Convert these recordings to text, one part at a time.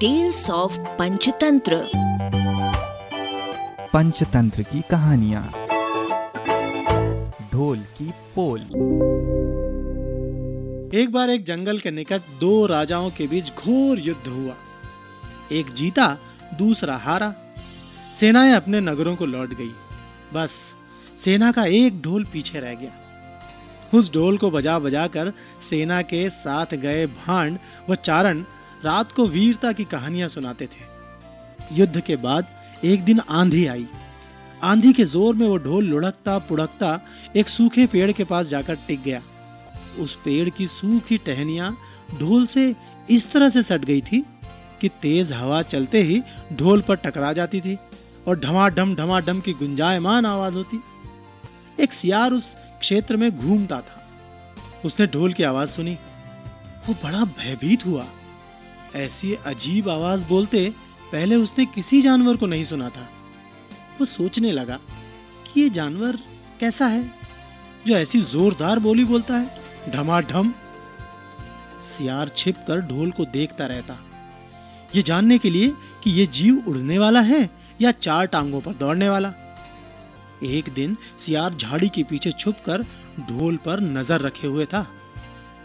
Tales of Panchatantra Panchatantra की कहानियाँ। ढोल की पोल। एक बार एक जंगल के निकट दो राजाओं के बीच घोर युद्ध हुआ। एक जीता दूसरा हारा। सेनाएँ अपने नगरों को लौट गई। बस सेना का एक ढोल पीछे रह गया। उस ढोल को बजा बजा कर सेना के साथ गए भांड व चारण रात को वीरता की कहानियाँ सुनाते थे। युद्ध के बाद एक दिन आंधी आई। आंधी के ज़ोर में वो ढोल लुढ़कता पुड़कता एक सूखे पेड़ के पास जाकर टिक गया। उस पेड़ की सूखी टहनियाँ ढोल से इस तरह से सट गई थी कि तेज हवा चलते ही ढोल पर टकरा जाती थी और ढमाढम ढमाढम की गुंजायमान आवाज़ होती। एक सियार उस क्षेत्र में घूमता था। उसने ढोल की आवाज़ सुनी। वो बड़ा भयभीत हुआ। ऐसी अजीब आवाज़ बोलते पहले उसने किसी जानवर को नहीं सुना था। वो सोचने लगा कि ये जानवर कैसा है, जो ऐसी जोरदार बोली बोलता है, ढमाढम। सियार छिप कर ढोल को देखता रहता। ये जानने के लिए कि ये जीव उड़ने वाला है या चार टांगों पर दौड़ने वाला। एक दिन सियार झाड़ी के पीछे छुपकर ढोल पर नज़र रखे हुए था।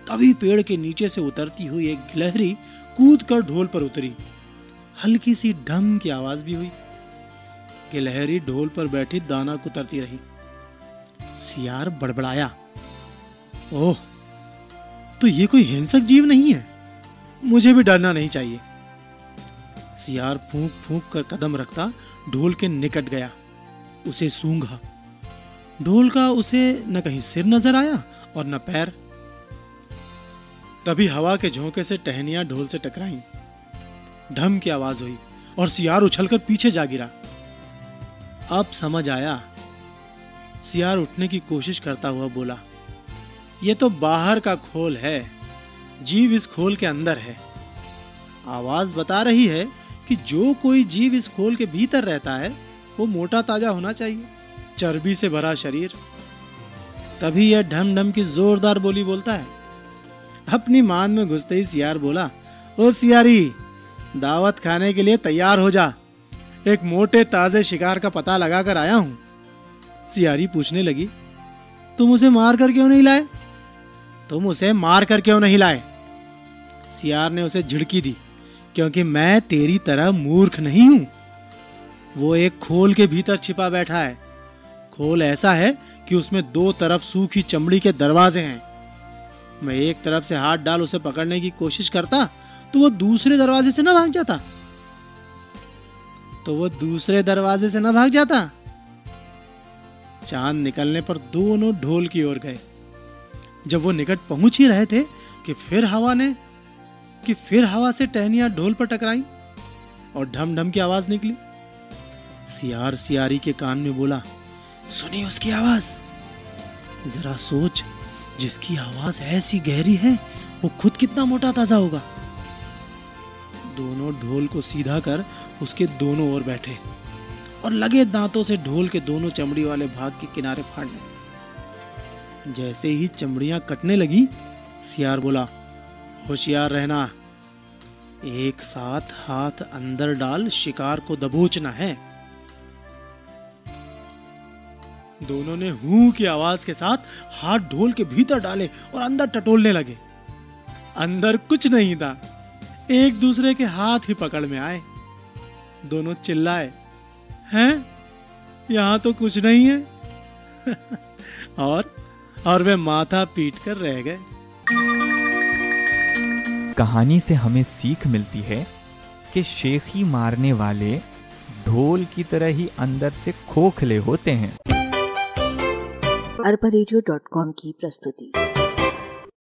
तभी पेड़ के नीचे से उतरती हुई एक गिलहरी कूद कर ढोल पर उतरी। हल्की सी ढम की आवाज़ भी हुई। गिलहरी ढोल पर बैठी दाना कुतरती रही। सियार बड़बड़ाया। ओह तो ये कोई हिंसक जीव नहीं है? मुझे भी डरना नहीं चाहिए। सियार फूंक फूंक कर कदम रखता ढोल के निकट गया। उसे सूंघा। ढोल का उसे न कहीं सिर नज़र आया और न पैर तभी हवा के झोंके से टहनियाँ ढोल से टकराई। ढम की आवाज़ हुई और सियार उछलकर पीछे जा गिरा। अब समझ आया। सियार उठने की कोशिश करता हुआ बोला यह तो बाहर का खोल है। जीव इस खोल के अंदर है। आवाज़ बता रही है कि जो कोई जीव इस खोल के भीतर रहता है, वो मोटा ताज़ा होना चाहिए, चर्बी से भरा शरीर। तभी यह ढम ढम की जोरदार बोली बोलता है अपनी मान में घुसते ही सियार बोला, ओ सियारी, दावत खाने के लिए तैयार हो जा। एक मोटे ताजे शिकार का पता लगाकर आया हूँ। सियारी पूछने लगी, तुम उसे मार कर क्यों नहीं लाए? तुम उसे मार कर क्यों नहीं लाए? सियार ने उसे झिड़की दी, क्योंकि मैं तेरी तरह मूर्ख नहीं हूँ। वो एक खोल के भीतर छिपा बैठा है। खोल ऐसा है कि उसमें दो तरफ़ सूखी चमड़ी के दरवाजे हैं। मैं एक तरफ़ से हाथ डाल उसे पकड़ने की कोशिश करता तो वो दूसरे दरवाजे से ना भाग जाता। तो वो दूसरे दरवाजे से ना भाग जाता। चाँद निकलने पर दोनों ढोल की ओर गए। जब वो निकट पहुँच ही रहे थे कि फिर हवा ने, कि फिर हवा से टहनियाँ ढोल पर टकराई और ढम ढम की आवाज़ निकली। सियार सियारी के कान में बोला सुनी उसकी आवाज़। जरा सोच जिसकी आवाज़ ऐसी गहरी है, वो खुद कितना मोटा ताज़ा होगा? दोनों ढोल को सीधा कर उसके दोनों ओर बैठे और लगे दांतों से ढोल के दोनों चमड़ी वाले भाग के किनारे फाड़ने जैसे ही चमड़ियाँ कटने लगी, सियार बोला, होशियार रहना। एक साथ हाथ अंदर डाल, शिकार को दबोचना है। दोनों ने हूँ की आवाज़ के साथ हाथ ढोल के भीतर डाले और अंदर टटोलने लगे। अंदर कुछ नहीं था। एक दूसरे के हाथ ही पकड़ में आए। दोनों चिल्लाए, हैं? यहाँ तो कुछ नहीं है। और और वे माथा पीट कर रह गए। कहानी से हमें सीख मिलती है कि शेखी मारने वाले ढोल की तरह ही अंदर से खोखले होते हैं। अरबा की प्रस्तुति।